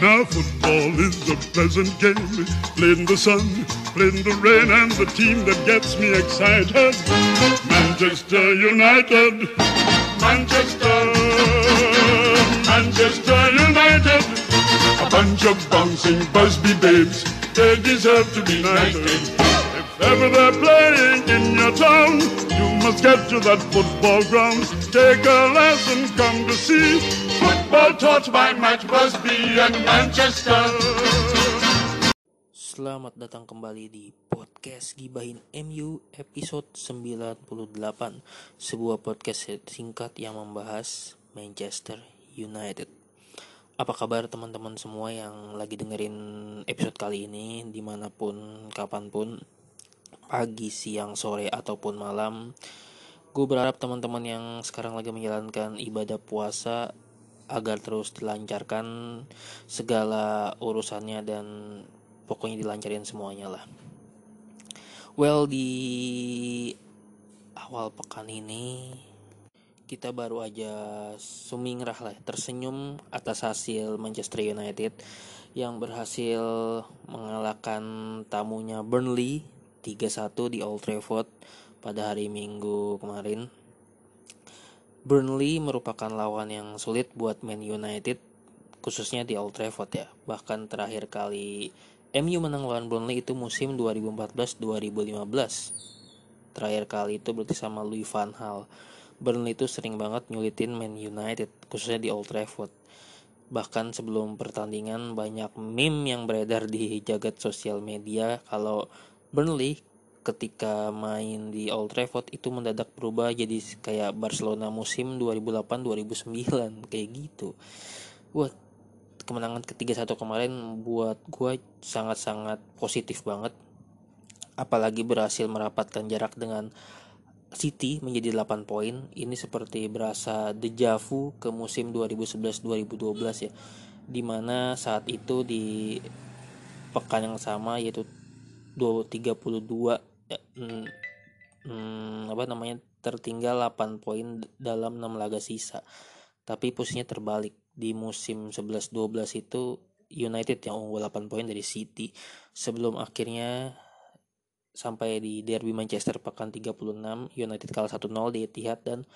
Now football is a pleasant game, played in the sun, played in the rain, and the team that gets me excited, Manchester United, Manchester, Manchester United, a bunch of bouncing Busby babes, they deserve to be knighted. If ever they're playing in your town, you must get to that football ground. Take a lesson, come to see football taught by Matt Busby and Manchester. Selamat datang kembali di podcast Gibahin MU episode 98 Sebuah podcast singkat yang membahas Manchester United. Apa kabar teman-teman semua yang lagi dengerin episode kali ini Di mana pun, kapan pun? Pagi, siang, sore, ataupun malam. Gue berharap teman-teman yang sekarang lagi menjalankan ibadah puasa Agar terus dilancarkan segala urusannya dan pokoknya dilancarin semuanya lah well di awal pekan ini kita baru aja sumingrah lah tersenyum atas hasil Manchester United yang berhasil mengalahkan tamunya Burnley 3-1 di Old Trafford pada hari Minggu kemarin. Burnley merupakan lawan yang sulit buat Man United khususnya di Old Trafford ya. Bahkan terakhir kali MU menang lawan Burnley itu musim 2014-2015. Terakhir kali itu berarti sama Louis van Gaal. Burnley itu sering banget nyulitin Man United, khususnya di Old Trafford. Bahkan sebelum pertandingan banyak meme yang beredar di jagat sosial media kalau Burnley ketika main di Old Trafford itu mendadak berubah jadi kayak Barcelona musim 2008-2009 kayak gitu. Wah, kemenangan ketiga satu kemarin buat gue sangat-sangat positif banget. Apalagi berhasil merapatkan jarak dengan City menjadi 8 poin. Ini seperti berasa dejavu ke musim 2011-2012 ya. Di mana saat itu di pekan yang sama yaitu 32 ya, hmm, apa namanya tertinggal 8 poin dalam 6 laga sisa. Tapi posisinya terbalik. Di musim 11-12 itu United yang unggul 8 poin dari City. Sebelum akhirnya sampai di derby Manchester pekan 36 United kalah 1-0 di Etihad dan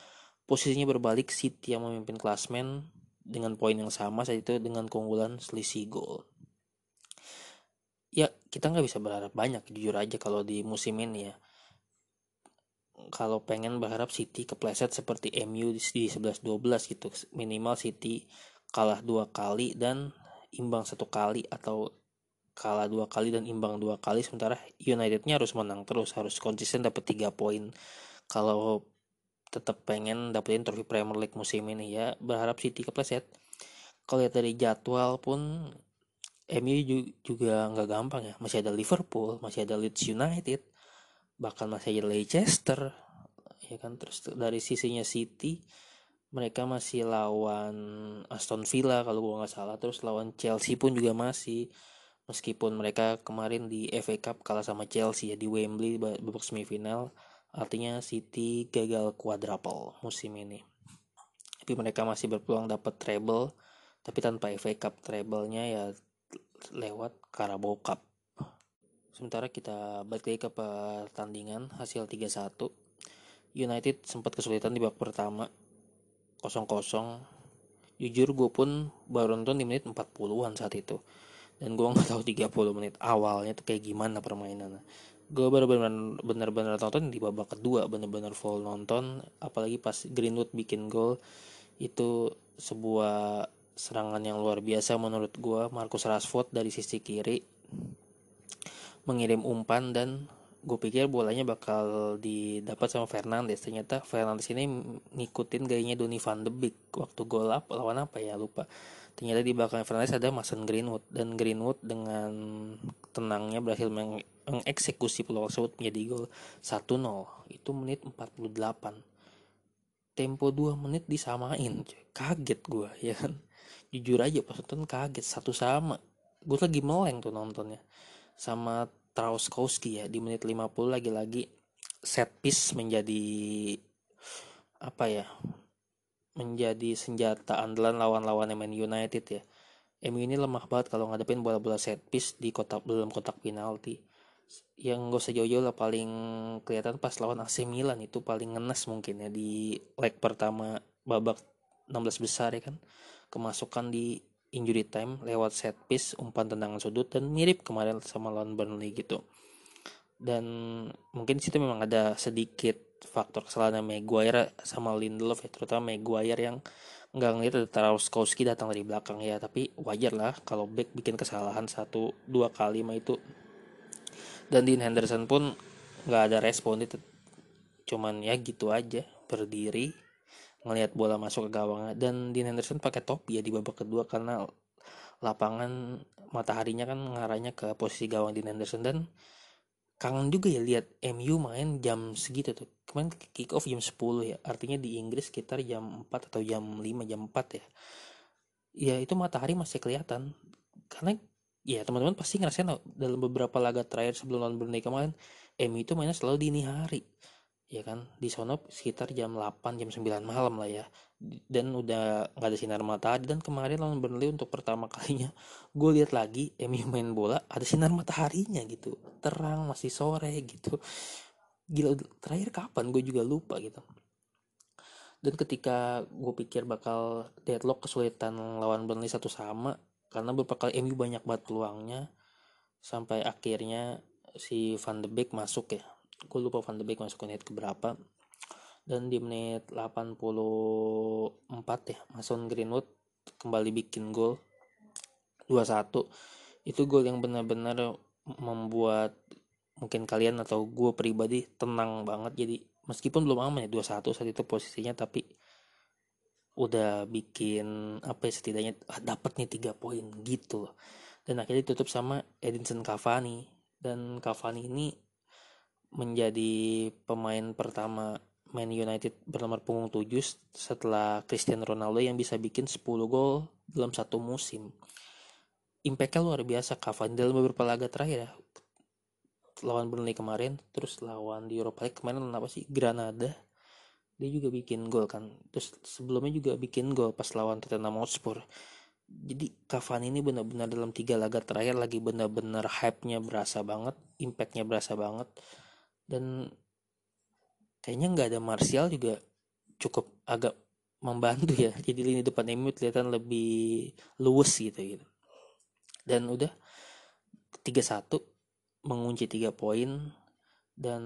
posisinya berbalik. City yang memimpin klasmen dengan poin yang sama saat itu dengan keunggulan selisih gol ya kita nggak bisa berharap banyak jujur aja kalau di musim ini ya. Kalau pengen berharap City kepleset seperti MU di 11-12 gitu. Minimal City kalah dua kali dan imbang satu kali atau kalah dua kali dan imbang dua kali sementara Unitednya harus menang terus harus konsisten dapat tiga poin. Kalau tetap pengen dapetin trofi Premier League musim ini ya berharap City kepleset. Kalau lihat dari jadwal pun MU juga nggak gampang ya. Masih ada Liverpool masih ada Leeds United bahkan masih ada Leicester ya kan? Terus dari sisinya City mereka masih lawan Aston Villa kalau gua nggak salah. Terus lawan Chelsea pun juga masih meskipun mereka kemarin di FA Cup kalah sama Chelsea ya di Wembley babak semifinal artinya City gagal quadruple musim ini. Tapi mereka masih berpeluang dapat treble tapi tanpa FA Cup treble-nya ya lewat Carabao Cup. Sementara kita balik lagi ke pertandingan hasil 3-1. United sempat kesulitan di babak pertama 0-0. Jujur gue pun baru nonton di menit 40-an saat itu. Dan gue nggak tahu 30 menit awalnya tuh kayak gimana permainannya. Gue baru benar-benar nonton di babak kedua, benar-benar full nonton. Apalagi pas Greenwood bikin gol itu sebuah serangan yang luar biasa menurut gue Marcus Rashford dari sisi kiri mengirim umpan dan gue pikir bolanya bakal didapat sama Fernandes. Ternyata Fernandes ini ngikutin gayanya Donny van de Beek waktu gol apa lawan apa ya? Lupa. Ternyata di belakang Fernandes ada Mason Greenwood dan Greenwood dengan tenangnya berhasil mengeksekusi peluang tersebut menjadi gol 1-0 itu menit 48 tempo 2 menit disamain kaget gue ya kan jujur aja pas nonton kaget satu sama. Gue lagi meleng tuh nontonnya. Sama Trauskowski ya di menit 50 lagi-lagi set piece menjadi apa ya menjadi senjata andalan lawan-lawan Man United ya. MU ini lemah banget kalau ngadepin bola-bola set piece di kotak belum kotak penalti. Yang gak usah jauh-jauh lah paling kelihatan pas lawan AC Milan itu paling ngenes mungkin ya di leg pertama babak 16 besar ya kan kemasukan di injury time lewat set piece umpan tendangan sudut dan mirip kemarin sama lawan Burnley gitu. Dan mungkin situ memang ada sedikit faktor kesalahan Maguire sama Lindelof ya terutama Maguire yang nggak ngeliat ada Tarkowski datang dari belakang ya. Tapi wajar lah kalau back bikin kesalahan satu dua kali mah itu. Dan Dean Henderson pun nggak ada respon itu cuman ya gitu aja berdiri ngelihat bola masuk ke gawang. Dan Dean Henderson pakai topi ya di babak kedua karena lapangan mataharinya kan ngarahnya ke posisi gawang Dean Henderson. Dan kangen juga ya lihat MU main jam segitu tuh. Kemarin kick off jam 10 ya. Artinya di Inggris sekitar jam 4 atau jam 5 jam 4 ya. Ya itu matahari masih kelihatan. Karena ya teman-teman pasti ngerasain dalam beberapa laga terakhir sebelum lawan Brunei kemarin MU itu mainnya selalu dini hari ya kan? Di sono sekitar jam 8 jam 9 malam lah ya. Dan udah nggak ada sinar matahari. Dan kemarin lawan Burnley untuk pertama kalinya gue lihat lagi MU main bola ada sinar mataharinya gitu. Terang masih sore gitu. Gila terakhir kapan? Gue juga lupa gitu. Dan ketika gue pikir bakal deadlock kesulitan lawan Burnley satu sama karena beberapa kali MU banyak banget peluangnya sampai akhirnya si Van de Beek masuk ya gue lupa Van de Beek masuk menit keberapa. Dan di menit 84 ya Mason Greenwood kembali bikin gol 2-1 itu gol yang benar-benar membuat mungkin kalian atau gue pribadi tenang banget. Jadi meskipun belum aman ya 2-1 saat itu posisinya tapi udah bikin apa ya setidaknya ah, dapat nih tiga poin gitu loh. Dan akhirnya ditutup sama Edinson Cavani. Dan Cavani ini menjadi pemain pertama Man United bernomor punggung 7 setelah Cristiano Ronaldo yang bisa bikin 10 gol dalam satu musim. Impactnya luar biasa Cavani dalam beberapa laga terakhir ya. Lawan Burnley kemarin, terus lawan di Europa League kemarin lawan apa sih? Granada. Dia juga bikin gol kan. Terus sebelumnya juga bikin gol pas lawan Tottenham Hotspur. Jadi Cavani ini benar-benar dalam tiga laga terakhir lagi benar-benar hype-nya berasa banget, impact-nya berasa banget dan kayaknya nggak ada Martial juga cukup agak membantu ya. Jadi lini depan MU kelihatan lebih luwes gitu gitu. Dan udah 3-1 mengunci 3 poin dan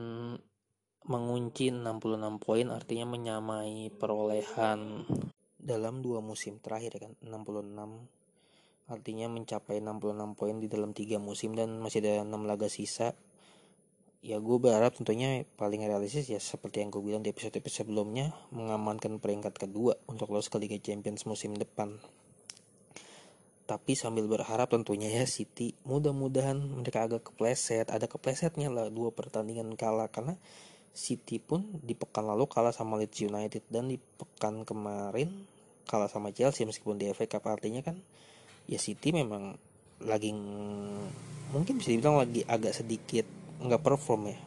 mengunci 66 poin artinya menyamai perolehan dalam dua musim terakhir ya kan 66 artinya mencapai 66 poin di dalam tiga musim dan masih ada 6 laga sisa ya gue berharap tentunya paling realistis ya seperti yang gue bilang di episode-episode sebelumnya mengamankan peringkat kedua untuk lolos ke Liga Champions musim depan. Tapi sambil berharap tentunya ya City mudah-mudahan mereka agak kepleset. Ada keplesetnya lah dua pertandingan kalah. Karena City pun di pekan lalu kalah sama Leeds United dan di pekan kemarin kalah sama Chelsea meskipun di FA Cup. Artinya kan ya City memang lagi mungkin bisa dibilang lagi agak sedikit nggak perform ya.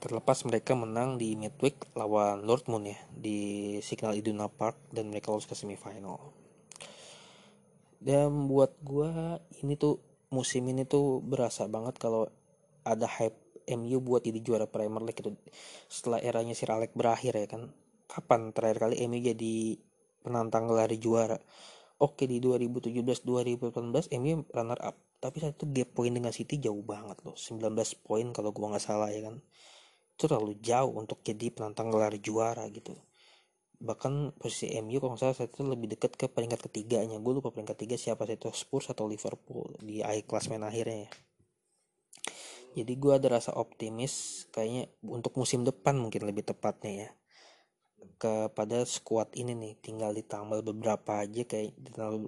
Terlepas mereka menang di midweek lawan Dortmund ya di Signal Iduna Park dan mereka lolos ke semifinal. Dan buat gue ini tuh musim ini tuh berasa banget kalau ada hype MU buat jadi juara Premier League itu setelah eranya Sir Alex berakhir ya kan. Kapan terakhir kali MU jadi penantang gelar juara? Oke di 2017 2018 MU runner up tapi saat itu gap poin dengan City jauh banget loh. 19 poin kalau gua nggak salah ya kan. Itu terlalu jauh untuk jadi penantang gelar juara gitu. Bahkan posisi MU kalau nggak salah saat itu lebih dekat ke peringkat ketiganya. Gue lupa peringkat tiga siapa itu Spurs atau Liverpool di akhir klasmen akhirnya ya. Jadi gue ada rasa optimis kayaknya untuk musim depan mungkin lebih tepatnya ya kepada squad ini nih tinggal ditambah beberapa aja kayak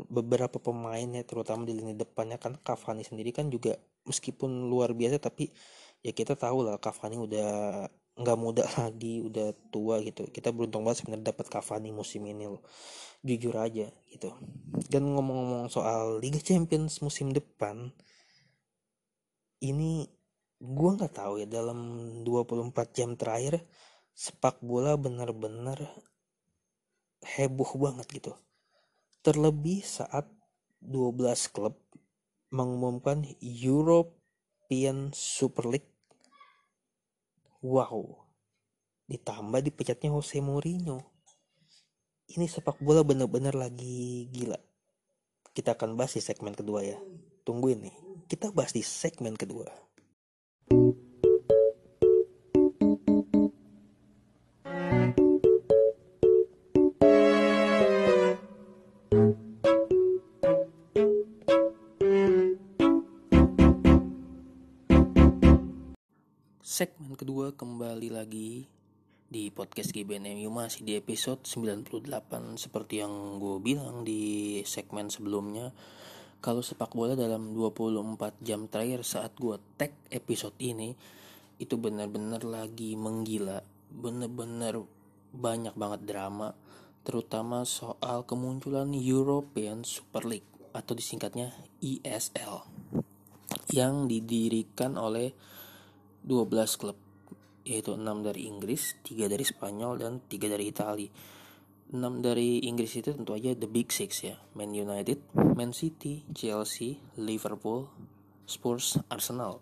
beberapa pemain ya terutama di lini depannya. Kan Cavani sendiri kan juga meskipun luar biasa tapi ya kita tahu lah Cavani udah nggak muda lagi udah tua gitu. Kita beruntung banget sebenarnya dapat Cavani musim ini loh. Jujur aja gitu. Dan ngomong-ngomong soal Liga Champions musim depan ini gue nggak tahu ya dalam 24 jam terakhir sepak bola bener-bener heboh banget gitu Terlebih saat 12 klub mengumumkan European Super League. Wow, ditambah dipecatnya Jose Mourinho. Ini sepak bola bener-bener lagi gila. Kita akan bahas di segmen kedua ya. Tungguin nih, kita bahas di segmen kedua. Segmen kedua kembali lagi di podcast GBNMU masih di episode 98 seperti yang gue bilang di segmen sebelumnya kalau sepak bola dalam 24 jam terakhir saat gue tag episode ini itu benar-benar lagi menggila. Benar-benar banyak banget drama terutama soal kemunculan European Super League atau disingkatnya ESL yang didirikan oleh 12 klub yaitu 6 dari Inggris, 3 dari Spanyol dan 3 dari Italia. 6 dari Inggris itu tentu aja the big six ya. Man United, Man City, Chelsea, Liverpool, Spurs, Arsenal.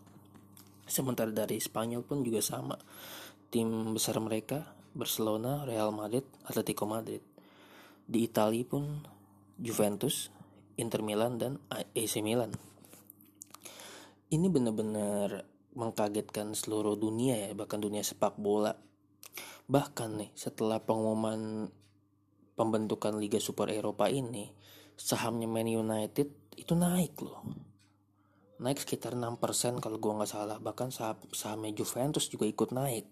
Sementara dari Spanyol pun juga sama. Tim besar mereka Barcelona, Real Madrid, Atletico Madrid. Di Italia pun Juventus, Inter Milan dan AC Milan. Ini benar-benar mengkagetkan seluruh dunia ya bahkan dunia sepak bola. Bahkan nih setelah pengumuman pembentukan Liga Super Eropa ini sahamnya Man United itu naik loh. Naik sekitar 6% kalau gua nggak salah. Bahkan saham sahamnya Juventus juga ikut naik.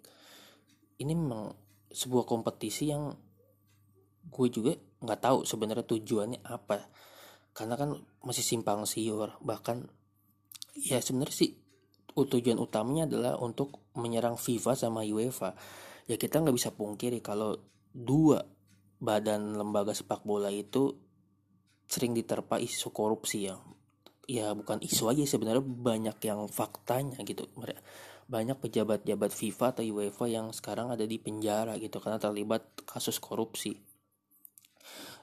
Ini memang sebuah kompetisi yang gue juga nggak tahu sebenarnya tujuannya apa. Karena kan masih simpang siur. Bahkan ya sebenarnya sih tujuan utamanya adalah untuk menyerang FIFA sama UEFA. Ya kita nggak bisa pungkiri kalau dua badan lembaga sepak bola itu sering diterpa isu korupsi ya. Ya bukan isu aja sebenarnya banyak yang faktanya gitu. Banyak pejabat-pejabat FIFA atau UEFA yang sekarang ada di penjara gitu karena terlibat kasus korupsi.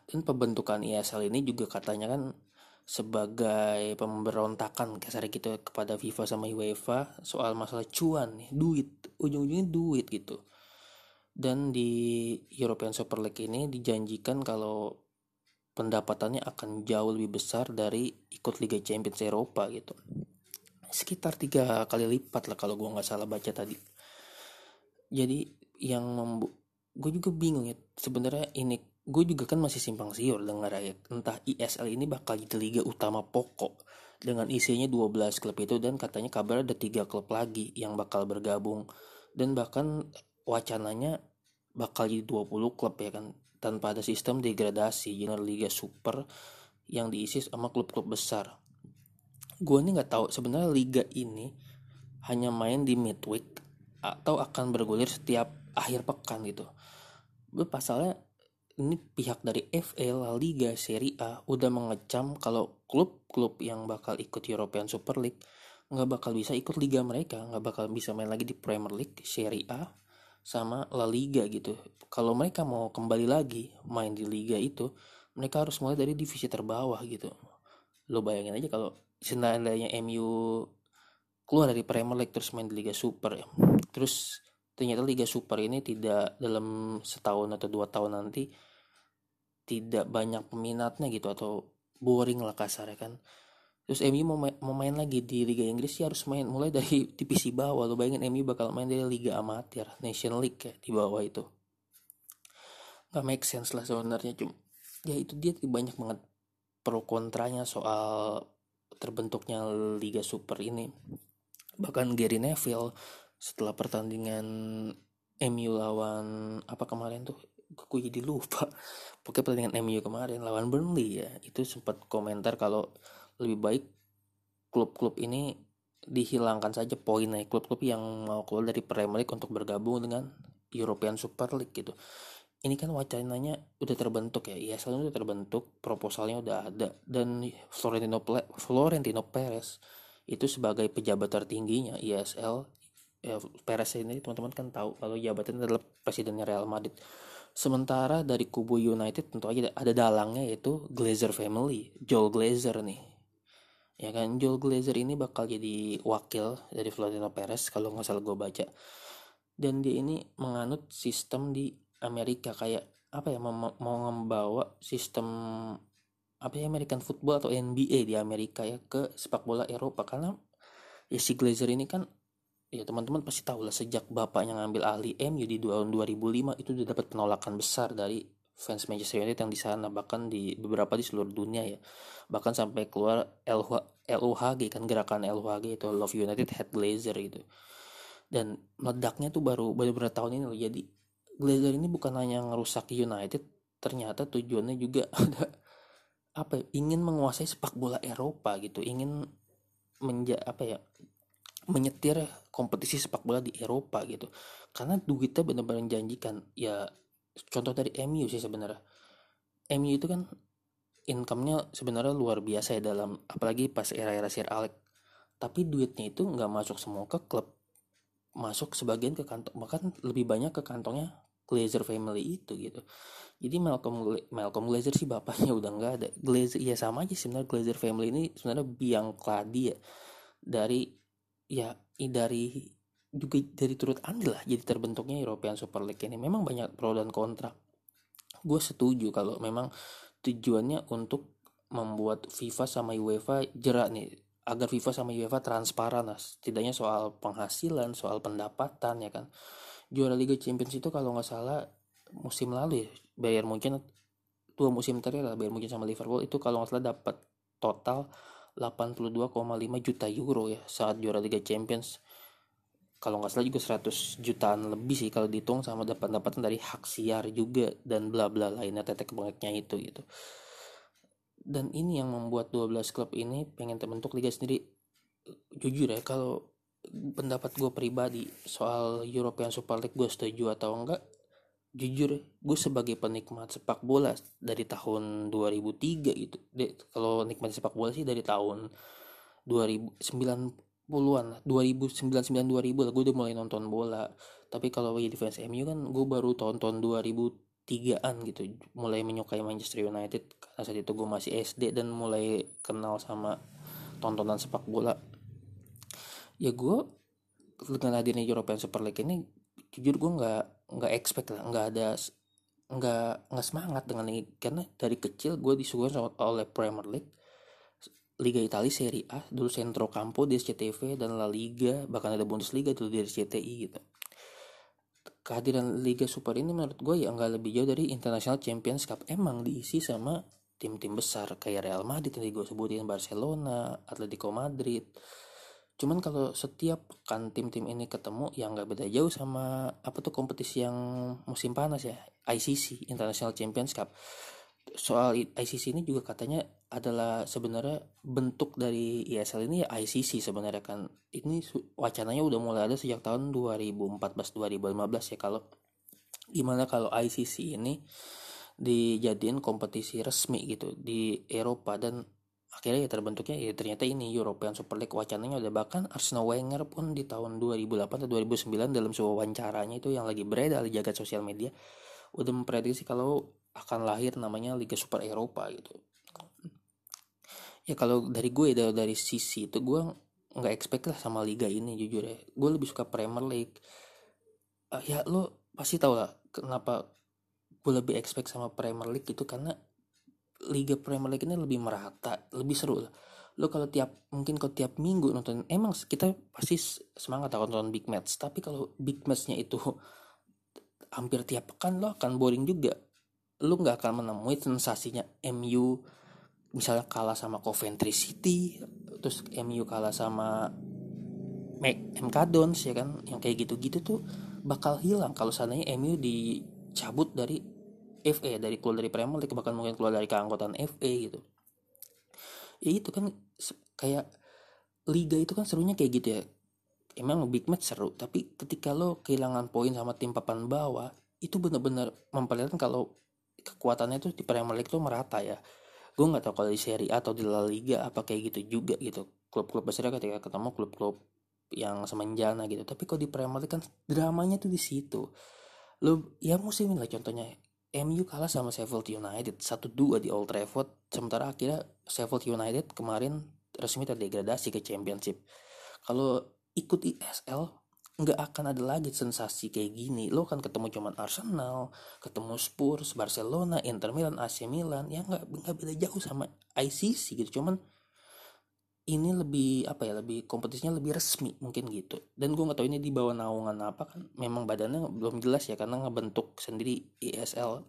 Dan pembentukan ISL ini juga katanya kan sebagai pemberontakan kasar gitu kepada FIFA sama UEFA soal masalah cuan nih duit ujung-ujungnya duit gitu. Dan di European Super League ini dijanjikan kalau pendapatannya akan jauh lebih besar dari ikut Liga Champions Eropa gitu. Sekitar tiga kali lipat lah kalau gue nggak salah baca tadi. Jadi yang gue juga bingung ya sebenarnya ini gue juga kan masih simpang siur dengar ya entah ISL ini bakal jadi liga utama pokok dengan isinya 12 klub itu dan katanya kabar ada tiga klub lagi yang bakal bergabung. Dan bahkan wacananya bakal jadi 20 klub ya kan tanpa ada sistem degradasi jadi liga super yang diisi sama klub-klub besar. Gue ini nggak tahu sebenarnya liga ini hanya main di midweek atau akan bergulir setiap akhir pekan gitu. Gue pasalnya ini pihak dari FA La Liga Serie A udah mengecam kalau klub-klub yang bakal ikut European Super League nggak bakal bisa ikut liga mereka, nggak bakal bisa main lagi di Premier League, Serie A, sama La Liga gitu. Kalau mereka mau kembali lagi main di liga itu, mereka harus mulai dari divisi terbawah gitu. Lo bayangin aja kalau seandainya MU keluar dari Premier League terus main di Liga Super ya. Terus ternyata Liga Super ini tidak dalam setahun atau dua tahun nanti tidak banyak peminatnya gitu atau boring lah kasar ya kan. Terus MU mau, main, mau main lagi di Liga Inggris sih harus main mulai dari divisi bawah. Lo bayangin MU bakal main dari Liga Amatir Nation League ya di bawah itu. Nggak make sense lah sebenarnya cuma ya itu dia banyak banget pro kontranya soal terbentuknya Liga Super ini. Bahkan Gary Neville setelah pertandingan MU lawan apa kemarin tuh? Gue jadi lupa. Pokoknya pertandingan MU kemarin lawan Burnley ya. Itu sempat komentar kalau lebih baik klub-klub ini dihilangkan saja poinnya klub-klub yang mau keluar dari Premier League untuk bergabung dengan European Super League gitu. Ini kan wacananya udah terbentuk ya. ISL udah terbentuk proposalnya udah ada. Dan Florentino Florentino Perez itu sebagai pejabat tertingginya ISL ya, Perez ini teman-teman kan tahu kalau jabatannya adalah presidennya Real Madrid. Sementara dari kubu United tentu aja ada dalangnya yaitu Glazer family Joel Glazer nih. Ya kan Joel Glazer ini bakal jadi wakil dari Florentino Perez kalau nggak salah gue baca. Dan dia ini menganut sistem di Amerika kayak apa ya mau, mau membawa sistem apa ya American football atau NBA di Amerika ya ke sepak bola Eropa. Karena ya si Glazer ini kan ya teman-teman pasti tahu lah sejak bapaknya ngambil alih MU di tahun 2005 itu udah dapat penolakan besar dari fans Manchester United yang di sana bahkan di beberapa di seluruh dunia ya. Bahkan sampai keluar LH, LUHG kan gerakan LUHG itu Love United Head Glazer gitu. Dan meledaknya tuh baru baru beberapa tahun ini loh. Jadi Glazer ini bukan hanya ngerusak United ternyata tujuannya juga ada apa ya, ingin menguasai sepak bola Eropa gitu. Ingin menja apa ya menyetir kompetisi sepak bola di Eropa gitu. Karena duitnya benar-benar menjanjikan. Ya contoh dari MU sih sebenarnya. MU itu kan income-nya sebenarnya luar biasa ya dalam apalagi pas era-era Sir Alex. Tapi duitnya itu nggak masuk semua ke klub. Masuk sebagian ke kantong bahkan lebih banyak ke kantongnya Glazer family itu gitu. Jadi Malcolm Malcolm Glazer sih bapaknya udah nggak ada. Glazer ya sama aja sebenarnya Glazer family ini sebenarnya biang kladi ya. Dari ya dari juga dari turut andil lah jadi terbentuknya European Super League ini. Memang banyak pro dan kontra. Gue setuju kalau memang tujuannya untuk membuat FIFA sama UEFA jerak nih agar FIFA sama UEFA transparan lah. Setidaknya soal penghasilan soal pendapatan ya kan. Juara Liga Champions itu kalau nggak salah musim lalu ya Bayar mungkin dua musim terakhir lah Bayar mungkin sama Liverpool itu kalau nggak salah dapat total 82,5 juta euro ya saat juara Liga Champions. Kalau nggak salah juga 100 jutaan lebih sih kalau dihitung sama dapat dapatan dari hak siar juga dan bla bla lainnya tetek bengeknya itu gitu. Dan ini yang membuat 12 klub ini pengen terbentuk liga sendiri. Jujur ya kalau pendapat gue pribadi soal European Super League gue setuju atau enggak jujur gue sebagai penikmat sepak bola dari tahun 2003 gitu. De, kalau nikmat sepak bola sih dari tahun 2090-an lah 2009 2000 lah gue udah mulai nonton bola. Tapi kalau jadi fans MU kan gue baru tonton 2003an gitu mulai menyukai Manchester United karena saat itu gue masih SD dan mulai kenal sama tontonan sepak bola. Ya gue dengan hadirnya European Super League ini jujur gue nggak nggak expect lah nggak ada nggak nggak semangat dengan ini. Karena dari kecil gue disuguhkan oleh Premier League Liga Italia Serie A dulu Centro Campo di SCTV dan La Liga bahkan ada Bundesliga dulu di SCTI gitu. Kehadiran Liga Super ini menurut gue ya nggak lebih jauh dari International Champions Cup. Emang diisi sama tim-tim besar kayak Real Madrid yang gue sebutin Barcelona Atletico Madrid cuman kalau setiap kan tim-tim ini ketemu yang nggak beda jauh sama apa tuh kompetisi yang musim panas ya ICC International Champions Cup. Soal ICC ini juga katanya adalah sebenarnya bentuk dari ISL ini ya ICC sebenarnya kan. Ini wacananya udah mulai ada sejak tahun 2014 2015 ya. Kalau gimana kalau ICC ini dijadiin kompetisi resmi gitu di Eropa dan akhirnya ya terbentuknya ya ternyata ini European Super League wacananya udah bahkan Arsenal Wenger pun di tahun 2008 atau 2009 dalam sebuah wawancaranya itu yang lagi beredar di jagat sosial media udah memprediksi kalau akan lahir namanya Liga Super Eropa gitu. Ya kalau dari gue dari, dari sisi itu gue nggak expect lah sama liga ini jujur ya. Gue lebih suka Premier League. Uh, ya lo pasti tau lah kenapa gue lebih expect sama Premier League itu karena Liga Premier League ini lebih merata, lebih seru lah. Lo kalau tiap mungkin kalau tiap minggu nonton, emang kita pasti semangat atau nonton big match. Tapi kalau big matchnya itu hampir tiap pekan lo akan boring juga. Lo nggak akan menemui sensasinya MU misalnya kalah sama Coventry City, terus MU kalah sama MK Dons ya kan, yang kayak gitu-gitu tuh bakal hilang kalau seandainya MU dicabut dari FA dari keluar dari Premier League bahkan mungkin keluar dari keanggotaan FA gitu. Ya itu kan kayak liga itu kan serunya kayak gitu ya. Emang big match seru tapi ketika lo kehilangan poin sama tim papan bawah itu benar-benar memperlihatkan kalau kekuatannya tuh di Premier League tuh merata ya. Gue nggak tahu kalau di Serie A atau di La Liga apa kayak gitu juga gitu. Klub-klub besar ketika ketemu klub-klub yang semenjana gitu. Tapi kalau di Premier League kan dramanya tuh di situ. Lo ya musim lah contohnya MU kalah sama Sheffield United. 1-2 di Old Trafford. Sementara akhirnya Sheffield United kemarin resmi terdegradasi ke Championship. Kalau ikut ISL nggak akan ada lagi sensasi kayak gini. Lo kan ketemu cuman Arsenal ketemu Spurs Barcelona Inter Milan AC Milan. Ya nggak nggak beda jauh sama ICC gitu. Cuman ini lebih apa ya lebih kompetisinya lebih resmi mungkin gitu. Dan gue nggak tahu ini di bawah naungan apa kan memang badannya belum jelas ya karena ngebentuk sendiri ISL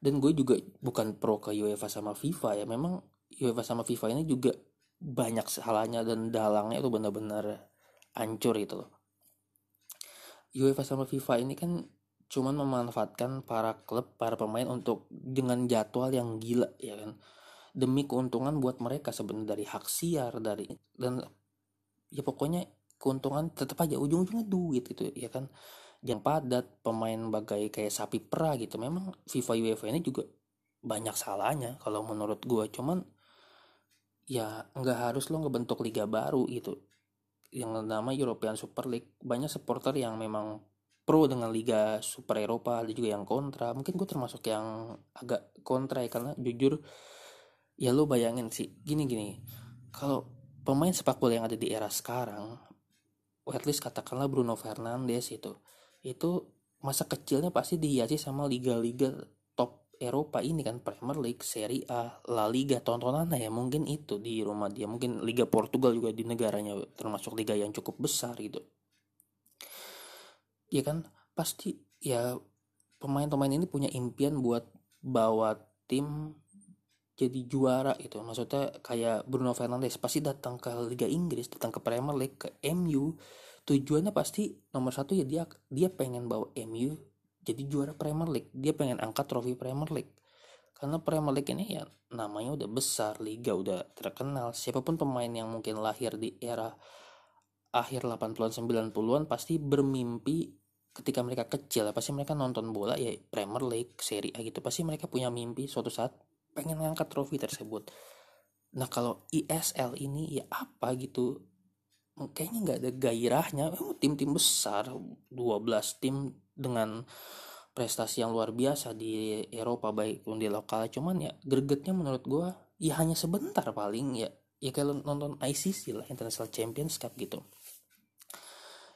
dan gue juga bukan pro ke UEFA sama FIFA ya memang UEFA sama FIFA ini juga banyak salahnya dan dalangnya itu benar-benar hancur itu loh. UEFA sama FIFA ini kan cuman memanfaatkan para klub para pemain untuk dengan jadwal yang gila ya kan demi keuntungan buat mereka sebenarnya dari hak siar dari dan ya pokoknya keuntungan tetap aja ujung-ujungnya duit gitu ya kan. Yang padat pemain bagai kayak sapi perah gitu. Memang FIFA UEFA ini juga banyak salahnya kalau menurut gue cuman ya nggak harus lo ngebentuk liga baru gitu. Yang nama European Super League banyak supporter yang memang pro dengan Liga Super Eropa ada juga yang kontra. Mungkin gue termasuk yang agak kontra ya karena jujur ya lo bayangin sih gini gini. Kalau pemain sepak bola yang ada di era sekarang at least katakanlah Bruno Fernandes itu itu masa kecilnya pasti dihiasi sama liga-liga Eropa ini kan Premier League, Serie A, La Liga tontonan ya mungkin itu di rumah dia. Mungkin Liga Portugal juga di negaranya termasuk liga yang cukup besar gitu. Ya kan pasti ya pemain-pemain ini punya impian buat bawa tim jadi juara gitu. Maksudnya kayak Bruno Fernandes pasti datang ke Liga Inggris datang ke Premier League ke MU tujuannya pasti nomor satu ya dia dia pengen bawa MU jadi juara Premier League. Dia pengen angkat trofi Premier League. Karena Premier League ini ya namanya udah besar liga udah terkenal. Siapa pun pemain yang mungkin lahir di era akhir 80-an 90-an pasti bermimpi ketika mereka kecil. Ya pasti mereka nonton bola ya Premier League, Serie A gitu. Pasti mereka punya mimpi suatu saat pengen ngangkat trofi tersebut. Nah kalau ISL ini ya apa gitu? Kayaknya nggak ada gairahnya. Tim-tim besar 12 tim dengan prestasi yang luar biasa di Eropa baik pun di lokal. Cuman ya gregetnya menurut gue ya hanya sebentar paling ya ya kalau nonton ICC lah International Champions Cup gitu.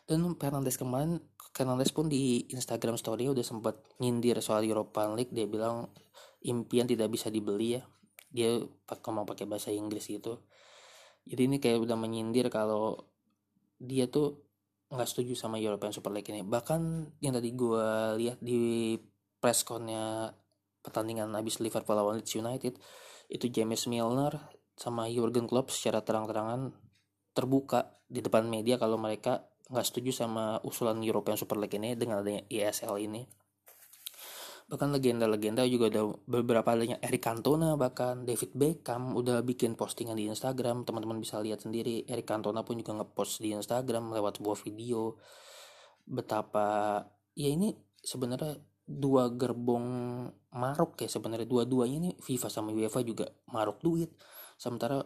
Dan Fernandes kemarin Fernandes pun di Instagram story udah sempat nyindir soal European League. Dia bilang impian tidak bisa dibeli ya. Dia ngomong pakai bahasa Inggris gitu. Jadi ini kayak udah menyindir kalau dia tuh nggak setuju sama European Super League ini. Bahkan yang tadi gue lihat di pressconnya pertandingan habis Liverpool lawan Leeds United itu James Milner sama Jurgen Klopp secara terang-terangan terbuka di depan media kalau mereka nggak setuju sama usulan European Super League ini dengan adanya ESL ini bahkan legenda-legenda juga ada beberapa adanya Eric Cantona bahkan David Beckham udah bikin postingan di Instagram. Teman-teman bisa lihat sendiri Eric Cantona pun juga ngepost di Instagram lewat sebuah video. Betapa ya ini sebenarnya dua gerbong maruk ya sebenarnya. Dua-duanya ini FIFA sama UEFA juga maruk duit. Sementara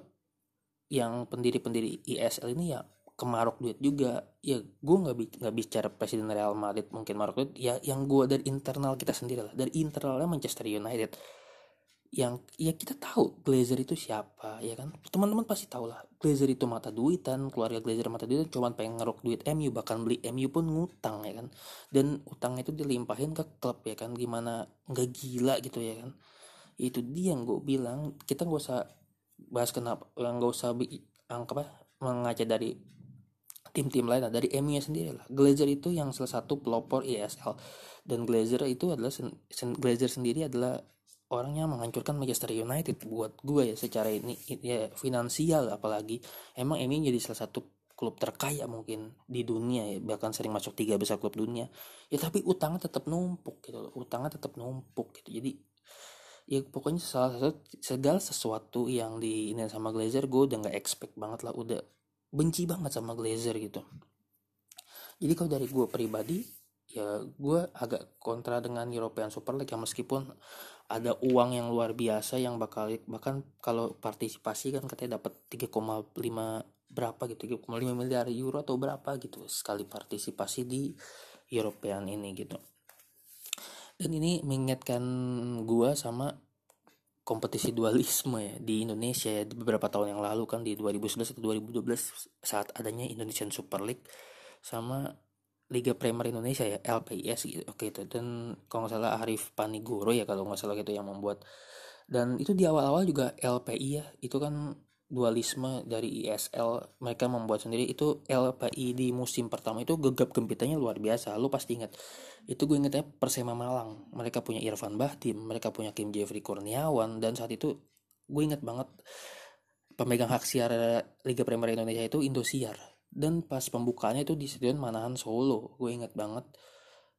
yang pendiri-pendiri ISL ini ya kemaruk duit juga. Ya gue nggak nggak bicara presiden Real Madrid mungkin maruk duit ya yang gue dari internal kita sendiri lah. Dari internalnya Manchester United. Yang ya kita tahu Glazer itu siapa ya kan? Teman-teman pasti tahu lah. Glazer itu mata duitan keluarga Glazer mata duitan cuma pengen ngeruk duit MU bahkan beli MU pun ngutang ya kan? Dan utangnya itu dilimpahin ke klub ya kan? Gimana nggak gila gitu ya kan? Itu dia yang gue bilang kita nggak usah bahas kenapa nggak usah angka apa mengaca dari tim-tim lain nah, dari MU sendiri lah. Glazer itu yang salah satu pelopor ESL dan Glazer itu adalah sen, Glazer sendiri adalah orang yang menghancurkan Manchester United buat gue ya secara ini ya finansial apalagi. Emang MU jadi salah satu klub terkaya mungkin di dunia ya bahkan sering masuk tiga besar klub dunia. Ya tapi utangnya tetap numpuk gitu loh utangnya tetap numpuk gitu. Jadi ya pokoknya salah satu segala sesuatu yang di ini sama Glazer gue udah nggak expect banget lah udah benci banget sama Glazer gitu. Jadi kalau dari gue pribadi ya gue agak kontra dengan European Super League yang meskipun ada uang yang luar biasa yang bakal bahkan kalau partisipasi kan katanya dapat 3,5 berapa gitu 3,5 miliar euro atau berapa gitu sekali partisipasi di European ini gitu. Dan ini mengingatkan gua sama kompetisi dualisme ya di Indonesia ya beberapa tahun yang lalu kan di 2011 atau 2012 saat adanya Indonesian Super League sama Liga Premier Indonesia ya LPIS gitu oke itu. Dan kalau nggak salah Arif Panigoro ya kalau nggak salah gitu yang membuat. Dan itu di awal-awal juga LPI ya itu kan dualisme dari ISL mereka membuat sendiri itu LPI di musim pertama itu gegap gempitanya luar biasa. Lu pasti ingat. Itu gue ingetnya Persema Malang. Mereka punya Irfan Bahtim mereka punya Kim Jeffrey Kurniawan dan saat itu gue inget banget pemegang hak siar Liga Premier Indonesia itu Indosiar. Dan pas pembukaannya itu di Stadion Manahan Solo gue inget banget.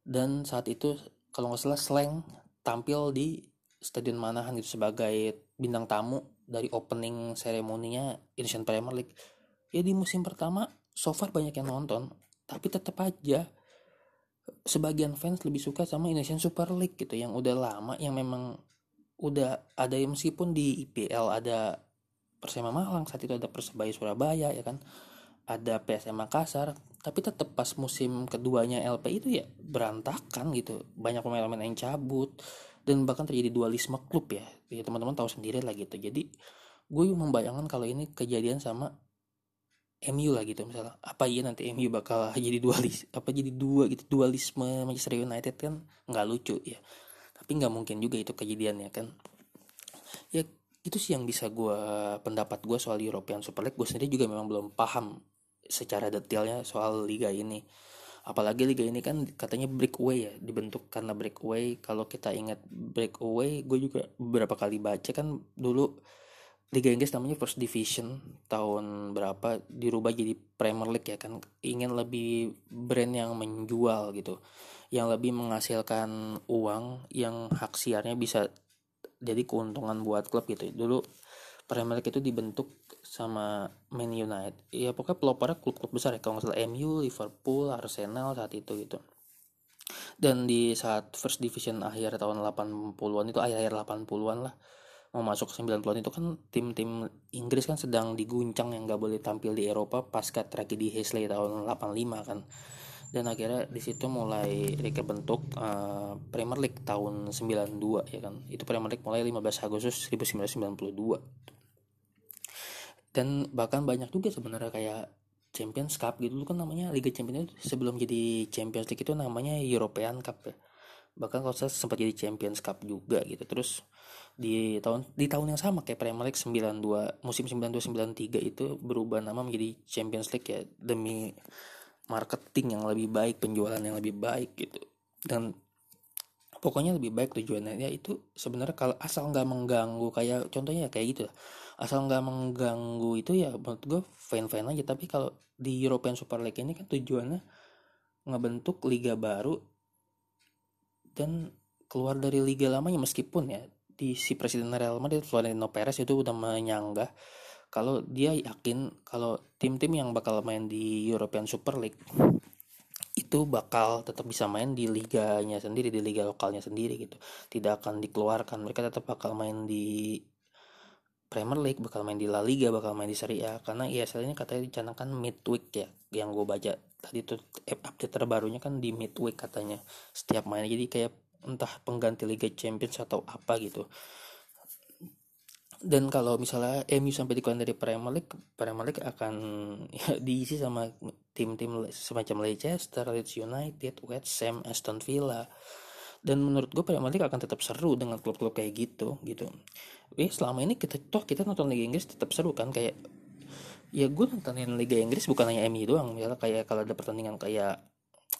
Dan saat itu kalau nggak salah Slang tampil di Stadion Manahan itu sebagai bintang tamu dari opening seremoninya Indonesian Premier League ya di musim pertama so far banyak yang nonton tapi tetap aja sebagian fans lebih suka sama Indonesian Super League gitu yang udah lama yang memang udah ada meskipun di IPL ada Persema Malang saat itu ada Persebaya Surabaya ya kan ada PSM Makassar tapi tetap pas musim keduanya LP itu ya berantakan gitu banyak pemain-pemain yang cabut dan bahkan terjadi dualisme klub ya. Ya teman-teman tahu sendiri lah gitu. Jadi gue membayangkan kalau ini kejadian sama MU lah gitu. Misalnya apa iya nanti MU bakal jadi dualis apa jadi dua gitu dualisme Manchester United kan nggak lucu ya. Tapi nggak mungkin juga itu kejadiannya kan. Ya itu sih yang bisa gue pendapat gue soal European Super League. Gue sendiri juga memang belum paham secara detailnya soal liga ini apalagi liga ini kan katanya breakaway ya dibentuk karena breakaway. Kalau kita ingat breakaway gue juga beberapa kali baca kan dulu Liga Inggris namanya First Division tahun berapa dirubah jadi Premier League ya kan. Ingin lebih brand yang menjual gitu yang lebih menghasilkan uang yang hak siarnya bisa jadi keuntungan buat klub gitu. Dulu Premier League itu dibentuk sama Man United. Ya pokoknya pelopornya klub-klub besar ya. Kalau nggak salah MU, Liverpool, Arsenal saat itu gitu. Dan di saat First Division akhir tahun 80-an itu akhir-akhir 80-an lah mau masuk ke 90-an itu kan tim-tim Inggris kan sedang diguncang yang gak boleh tampil di Eropa pasca tragedi Hesley tahun 85 kan. Dan akhirnya di situ mulai bentuk uh, Premier League tahun 92 ya kan. Itu Premier League mulai 15 Agustus 1992 dan bahkan banyak juga sebenarnya kayak Champions Cup gitu. Kan namanya Liga Champions sebelum jadi Champions League itu namanya European Cup ya. Bahkan kalau saya sempat jadi Champions Cup juga gitu. Terus di tahun di tahun yang sama kayak Premier League 92 musim 92 93 itu berubah nama menjadi Champions League ya. Demi marketing yang lebih baik penjualan yang lebih baik gitu. Dan pokoknya lebih baik tujuannya. Ya itu sebenarnya kalau asal nggak mengganggu kayak contohnya kayak gitu asal nggak mengganggu itu ya menurut gue fan fan aja. Tapi kalau di European Super League ini kan tujuannya ngebentuk liga baru dan keluar dari liga lamanya. Meskipun ya di si presiden Real Madrid Florentino Perez itu udah menyanggah kalau dia yakin kalau tim-tim yang bakal main di European Super League itu bakal tetap bisa main di liganya sendiri di liga lokalnya sendiri gitu. Tidak akan dikeluarkan. Mereka tetap bakal main di Premier League bakal main di La Liga bakal main di Serie A. Karena ISL ini katanya dicanangkan midweek ya yang gue baca. Tadi tuh update terbarunya kan di midweek katanya setiap main. Jadi kayak entah pengganti Liga Champions atau apa gitu. Dan kalau misalnya MU sampai dikeluarkan dari Premier League Premier League akan ya, diisi sama tim-tim semacam Leicester, Leeds United, West Ham, Aston Villa dan menurut gue Premier League akan tetap seru dengan klub-klub kayak gitu gitu. Eh selama ini kita toh kita nonton Liga Inggris tetap seru kan kayak ya gue nontonin Liga Inggris bukan hanya MU doang misalnya kayak kalau ada pertandingan kayak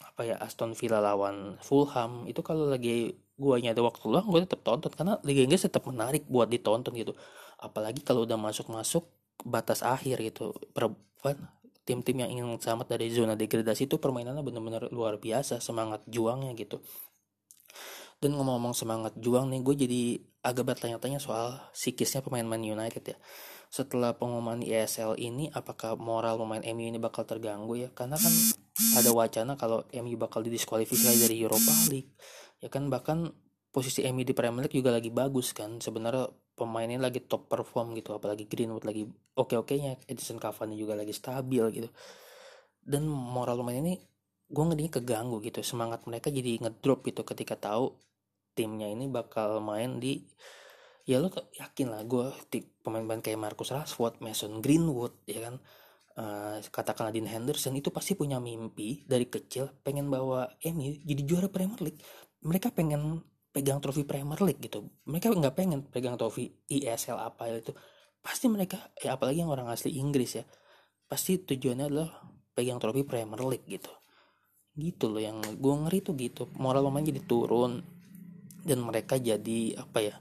apa ya Aston Villa lawan Fulham itu kalau lagi guanya ada waktu luang gue tetap tonton. Karena Liga Inggris tetap menarik buat ditonton gitu. Apalagi kalau udah masuk-masuk batas akhir gitu. Perempuan tim-tim yang ingin selamat dari zona degradasi itu permainannya benar-benar luar biasa semangat juangnya gitu dan ngomong-ngomong semangat juang nih gue jadi agak bertanya-tanya soal psikisnya pemain Man United ya. Setelah pengumuman ESL ini apakah moral pemain MU ini bakal terganggu ya? Karena kan ada wacana kalau MU bakal didiskualifikasi dari Europa League. Ya kan bahkan posisi MU di Premier League juga lagi bagus kan. Sebenarnya pemainnya lagi top perform gitu apalagi Greenwood lagi oke-oke nya Edison Cavani juga lagi stabil gitu. Dan moral pemain ini gue ngedinya keganggu gitu. Semangat mereka jadi ngedrop gitu ketika tahu timnya ini bakal main di ya lo yakin lah gue pemain-pemain kayak Marcus Rashford, Mason Greenwood ya kan? Uh, katakanlah Dean Henderson itu pasti punya mimpi dari kecil pengen bawa MU jadi juara Premier League. Mereka pengen pegang trofi Premier League gitu. Mereka nggak pengen pegang trofi ESL apa itu. Pasti mereka ya apalagi yang orang asli Inggris ya pasti tujuannya adalah pegang trofi Premier League gitu gitu loh yang gue ngeri tuh gitu. Moral pemain jadi turun. Dan mereka jadi apa ya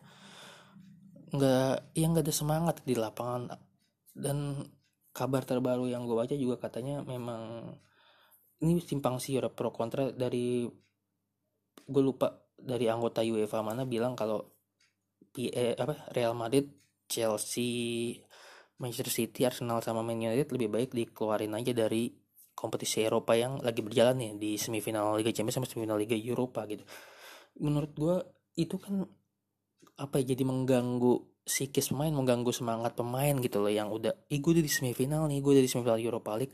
nggak yang nggak ada semangat di lapangan. Dan kabar terbaru yang gue baca juga katanya memang ini simpang siur pro kontra dari gue lupa dari anggota UEFA mana bilang kalau eh, apa Real Madrid Chelsea Manchester City Arsenal sama Man United lebih baik dikeluarin aja dari kompetisi Eropa yang lagi berjalan nih di semifinal Liga Champions sama semifinal Liga Eropa gitu. Menurut gue itu kan apa ya jadi mengganggu psikis pemain, mengganggu semangat pemain gitu loh yang udah, ih gue udah di semifinal nih, gue udah di semifinal Europa League.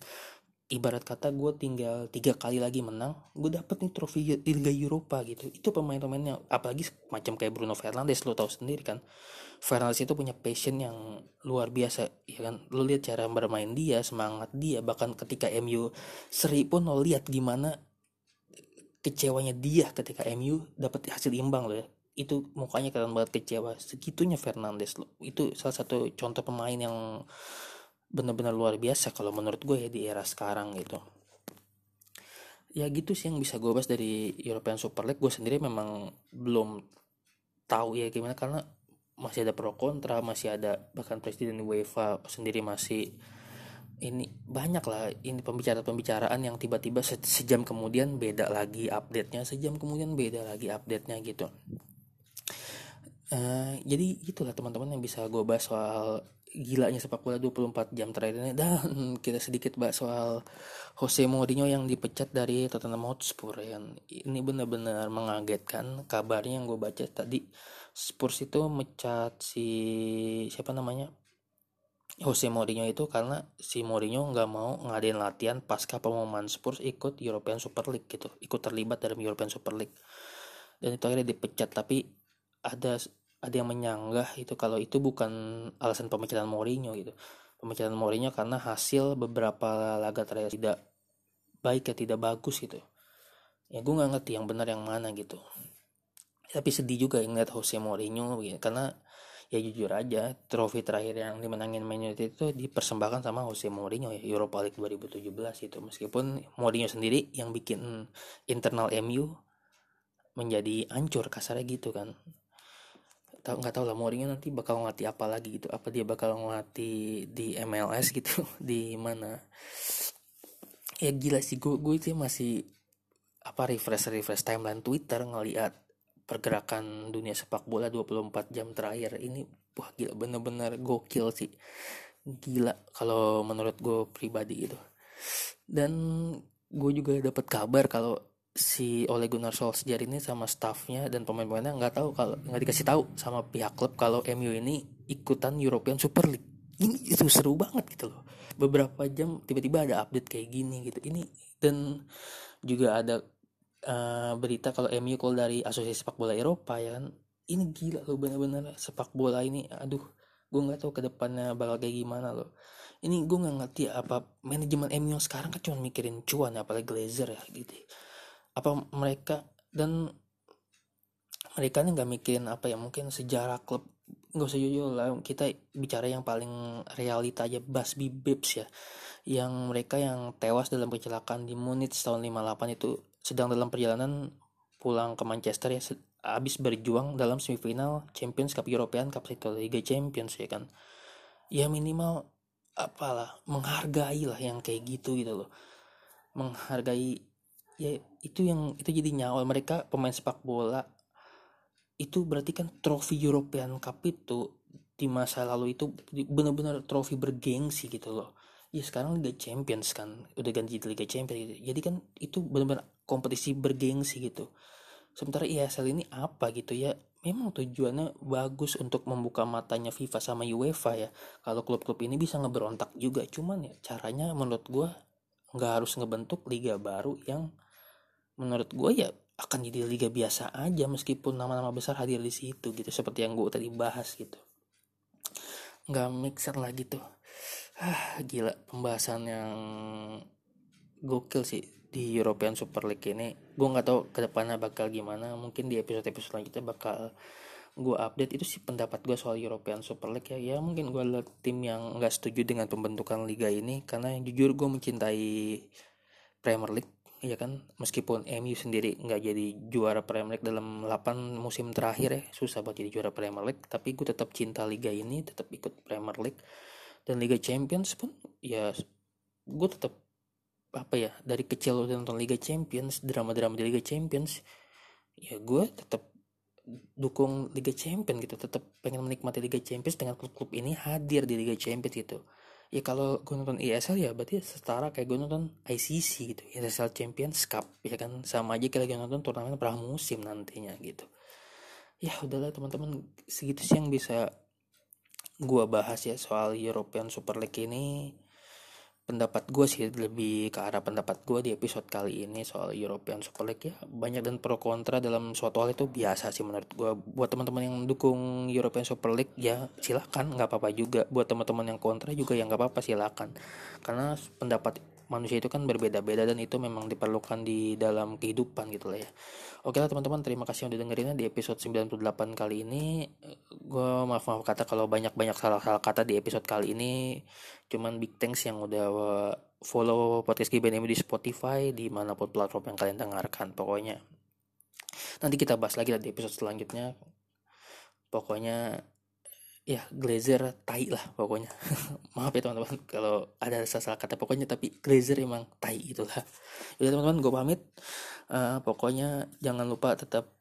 Ibarat kata gue tinggal tiga kali lagi menang, gue dapet nih trofi Liga Eropa gitu. Itu pemain-pemainnya, apalagi macam kayak Bruno Fernandes lo tau sendiri kan. Fernandes itu punya passion yang luar biasa ya kan lo lihat cara bermain dia semangat dia bahkan ketika MU seri pun lo lihat gimana kecewanya dia ketika MU dapat hasil imbang loh ya itu mukanya kelihatan banget kecewa segitunya Fernandes lo itu salah satu contoh pemain yang benar-benar luar biasa kalau menurut gue ya di era sekarang gitu. Ya gitu sih yang bisa gue bahas dari European Super League. Gue sendiri memang belum tahu ya gimana karena masih ada pro kontra masih ada bahkan presiden UEFA sendiri masih ini banyak lah ini pembicaraan-pembicaraan yang tiba-tiba se sejam kemudian beda lagi update-nya sejam kemudian beda lagi update-nya gitu. Uh, jadi itulah teman-teman yang bisa gue bahas soal gilanya sepak bola 24 jam terakhir ini. Dan kita sedikit bahas soal Jose Mourinho yang dipecat dari Tottenham Hotspur. Yang ini benar-benar mengagetkan. Kabarnya yang gue baca tadi Spurs itu mecat si siapa namanya? Jose Mourinho itu karena si Mourinho nggak mau ngadain latihan pasca pengumuman Spurs ikut European Super League gitu. Ikut terlibat dalam European Super League. Dan itu akhirnya dipecat. Tapi ada ada yang menyanggah itu kalau itu bukan alasan pemecatan Mourinho gitu. Pemecatan Mourinho karena hasil beberapa laga terakhir tidak baik ya tidak bagus gitu. Ya gue nggak ngerti yang benar yang mana gitu. Tapi sedih juga ngeliat Jose Mourinho gitu. karena ya jujur aja trofi terakhir yang dimenangin Man United itu dipersembahkan sama Jose Mourinho ya Europa League 2017 itu meskipun Mourinho sendiri yang bikin internal MU menjadi ancur kasarnya gitu kan tahu nggak tahu lah Mourinho nanti bakal ngelatih apa lagi gitu. Apa dia bakal ngelatih di MLS gitu di mana? Ya gila sih gue gue itu masih apa refresh refresh timeline Twitter ngeliat pergerakan dunia sepak bola 24 jam terakhir ini. Wah gila bener-bener gokil sih. Gila kalau menurut gue pribadi gitu. Dan gue juga dapat kabar kalau si Ole Gunnar Solskjaer ini sama staffnya dan pemain-pemainnya nggak tahu kalau nggak dikasih tahu sama pihak klub kalau MU ini ikutan European Super League. Ini itu seru banget gitu loh. Beberapa jam tiba-tiba ada update kayak gini gitu. Ini dan juga ada uh, berita kalau MU call dari Asosiasi Sepak Bola Eropa ya kan? Ini gila loh bener-bener sepak bola ini. Aduh gue nggak tahu ke depannya bakal kayak gimana loh. Ini gue nggak ngerti apa manajemen MU sekarang kan cuma mikirin cuan apalagi Glazer ya gitu apa mereka dan mereka ini nggak mikirin apa ya mungkin sejarah klub nggak usah jujur lah kita bicara yang paling realita aja Basbi Babes ya yang mereka yang tewas dalam kecelakaan di Munich tahun 58 itu sedang dalam perjalanan pulang ke Manchester ya habis berjuang dalam semifinal Champions Cup European Cup itu Liga Champions ya kan. Ya minimal apalah menghargai lah yang kayak gitu gitu loh. Menghargai ya itu yang itu jadi nyawa mereka pemain sepak bola itu berarti kan trofi European Cup itu di masa lalu itu benar-benar trofi bergengsi gitu loh. Ya sekarang Liga Champions kan udah ganti Liga Champions gitu. jadi kan itu benar-benar kompetisi bergengsi gitu. Sementara ISL ini apa gitu ya? Memang tujuannya bagus untuk membuka matanya FIFA sama UEFA ya. Kalau klub-klub ini bisa ngeberontak juga. Cuman ya caranya menurut gue nggak harus ngebentuk liga baru yang menurut gue ya akan jadi liga biasa aja meskipun nama-nama besar hadir di situ gitu seperti yang gue tadi bahas gitu. Nggak mixer lagi tuh ah gila pembahasan yang gokil sih di European Super League ini. Gue nggak tahu ke depannya bakal gimana. Mungkin di episode episode selanjutnya bakal gue update. Itu sih pendapat gue soal European Super League ya. Ya mungkin gue adalah tim yang nggak setuju dengan pembentukan liga ini. Karena yang jujur gue mencintai Premier League ya kan meskipun MU sendiri nggak jadi juara Premier League dalam 8 musim terakhir ya susah buat jadi juara Premier League tapi gue tetap cinta liga ini tetap ikut Premier League dan Liga Champions pun ya gue tetap apa ya dari kecil udah nonton Liga Champions drama-drama di Liga Champions ya gue tetap dukung Liga Champions gitu tetap pengen menikmati Liga Champions dengan klub-klub ini hadir di Liga Champions gitu ya kalau gue nonton ESL ya berarti setara kayak gue nonton ICC gitu ESL Champions Cup ya kan? Sama aja kayak gue nonton turnamen pramusim nantinya gitu. Ya udahlah teman-teman segitu sih yang bisa gue bahas ya soal European Super League ini pendapat gue sih lebih ke arah pendapat gue di episode kali ini soal European Super League ya. Banyak dan pro kontra dalam suatu hal itu biasa sih menurut gue buat teman-teman yang dukung European Super League ya silahkan nggak apa-apa juga. Buat teman-teman yang kontra juga ya nggak apa-apa silahkan karena pendapat manusia itu kan berbeda-beda dan itu memang diperlukan di dalam kehidupan gitu lah ya Oke lah teman-teman, terima kasih udah dengerinnya di episode 98 kali ini. Gue maaf-maaf kata kalau banyak-banyak salah-salah kata di episode kali ini. Cuman big thanks yang udah follow podcast GBNM di Spotify, di mana pun platform yang kalian dengarkan. Pokoknya nanti kita bahas lagi lah di episode selanjutnya. Pokoknya ya Glazer tai lah pokoknya. Maaf ya teman-teman kalau ada salah kata pokoknya tapi Glazer emang tai itulah. Ya teman-teman gue pamit. Uh, pokoknya jangan lupa tetap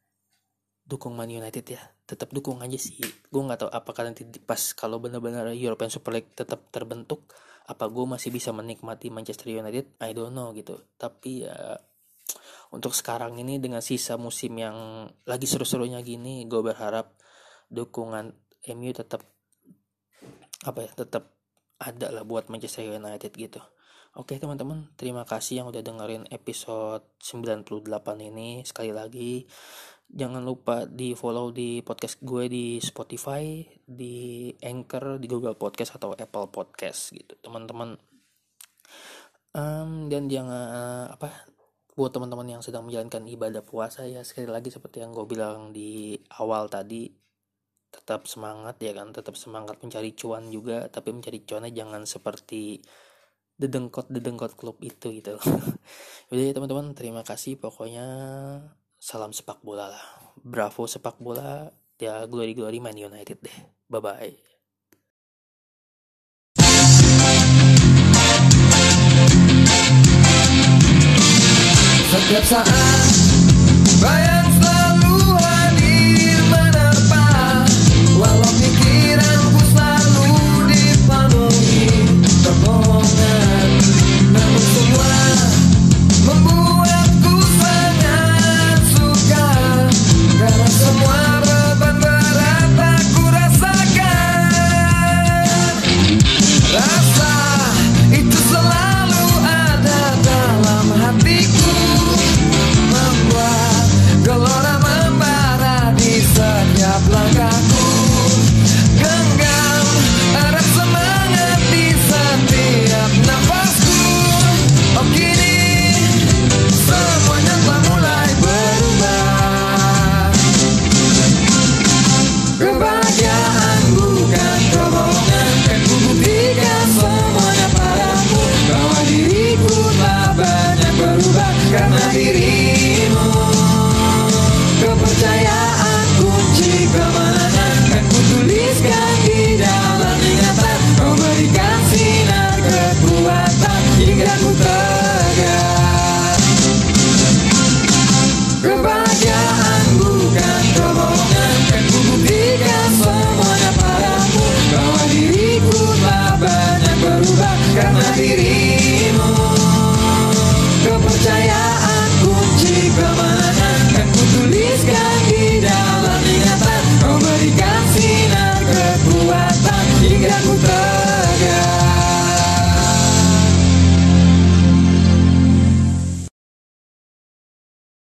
dukung Man United ya. Tetap dukung aja sih. Gue nggak tahu apakah nanti pas kalau benar-benar European Super League tetap terbentuk apa gue masih bisa menikmati Manchester United? I don't know gitu. Tapi ya untuk sekarang ini dengan sisa musim yang lagi seru-serunya gini gue berharap dukungan MU tetap apa ya tetap ada lah buat Manchester United gitu Oke teman-teman, terima kasih yang udah dengerin episode 98 ini. Sekali lagi, jangan lupa di follow di podcast gue di Spotify, di Anchor, di Google Podcast atau Apple Podcast gitu, teman-teman. Um, dan jangan apa buat teman-teman yang sedang menjalankan ibadah puasa ya sekali lagi seperti yang gue bilang di awal tadi tetap semangat ya kan? Tetap semangat mencari cuan juga tapi mencari cuannya jangan seperti dedengkot dedengkot klub itu gitu. Jadi teman-teman terima kasih. Pokoknya salam sepak bola lah. Bravo sepak bola. Ya glory glory Man United deh. Bye bye setiap saat bayang someone that knows the way.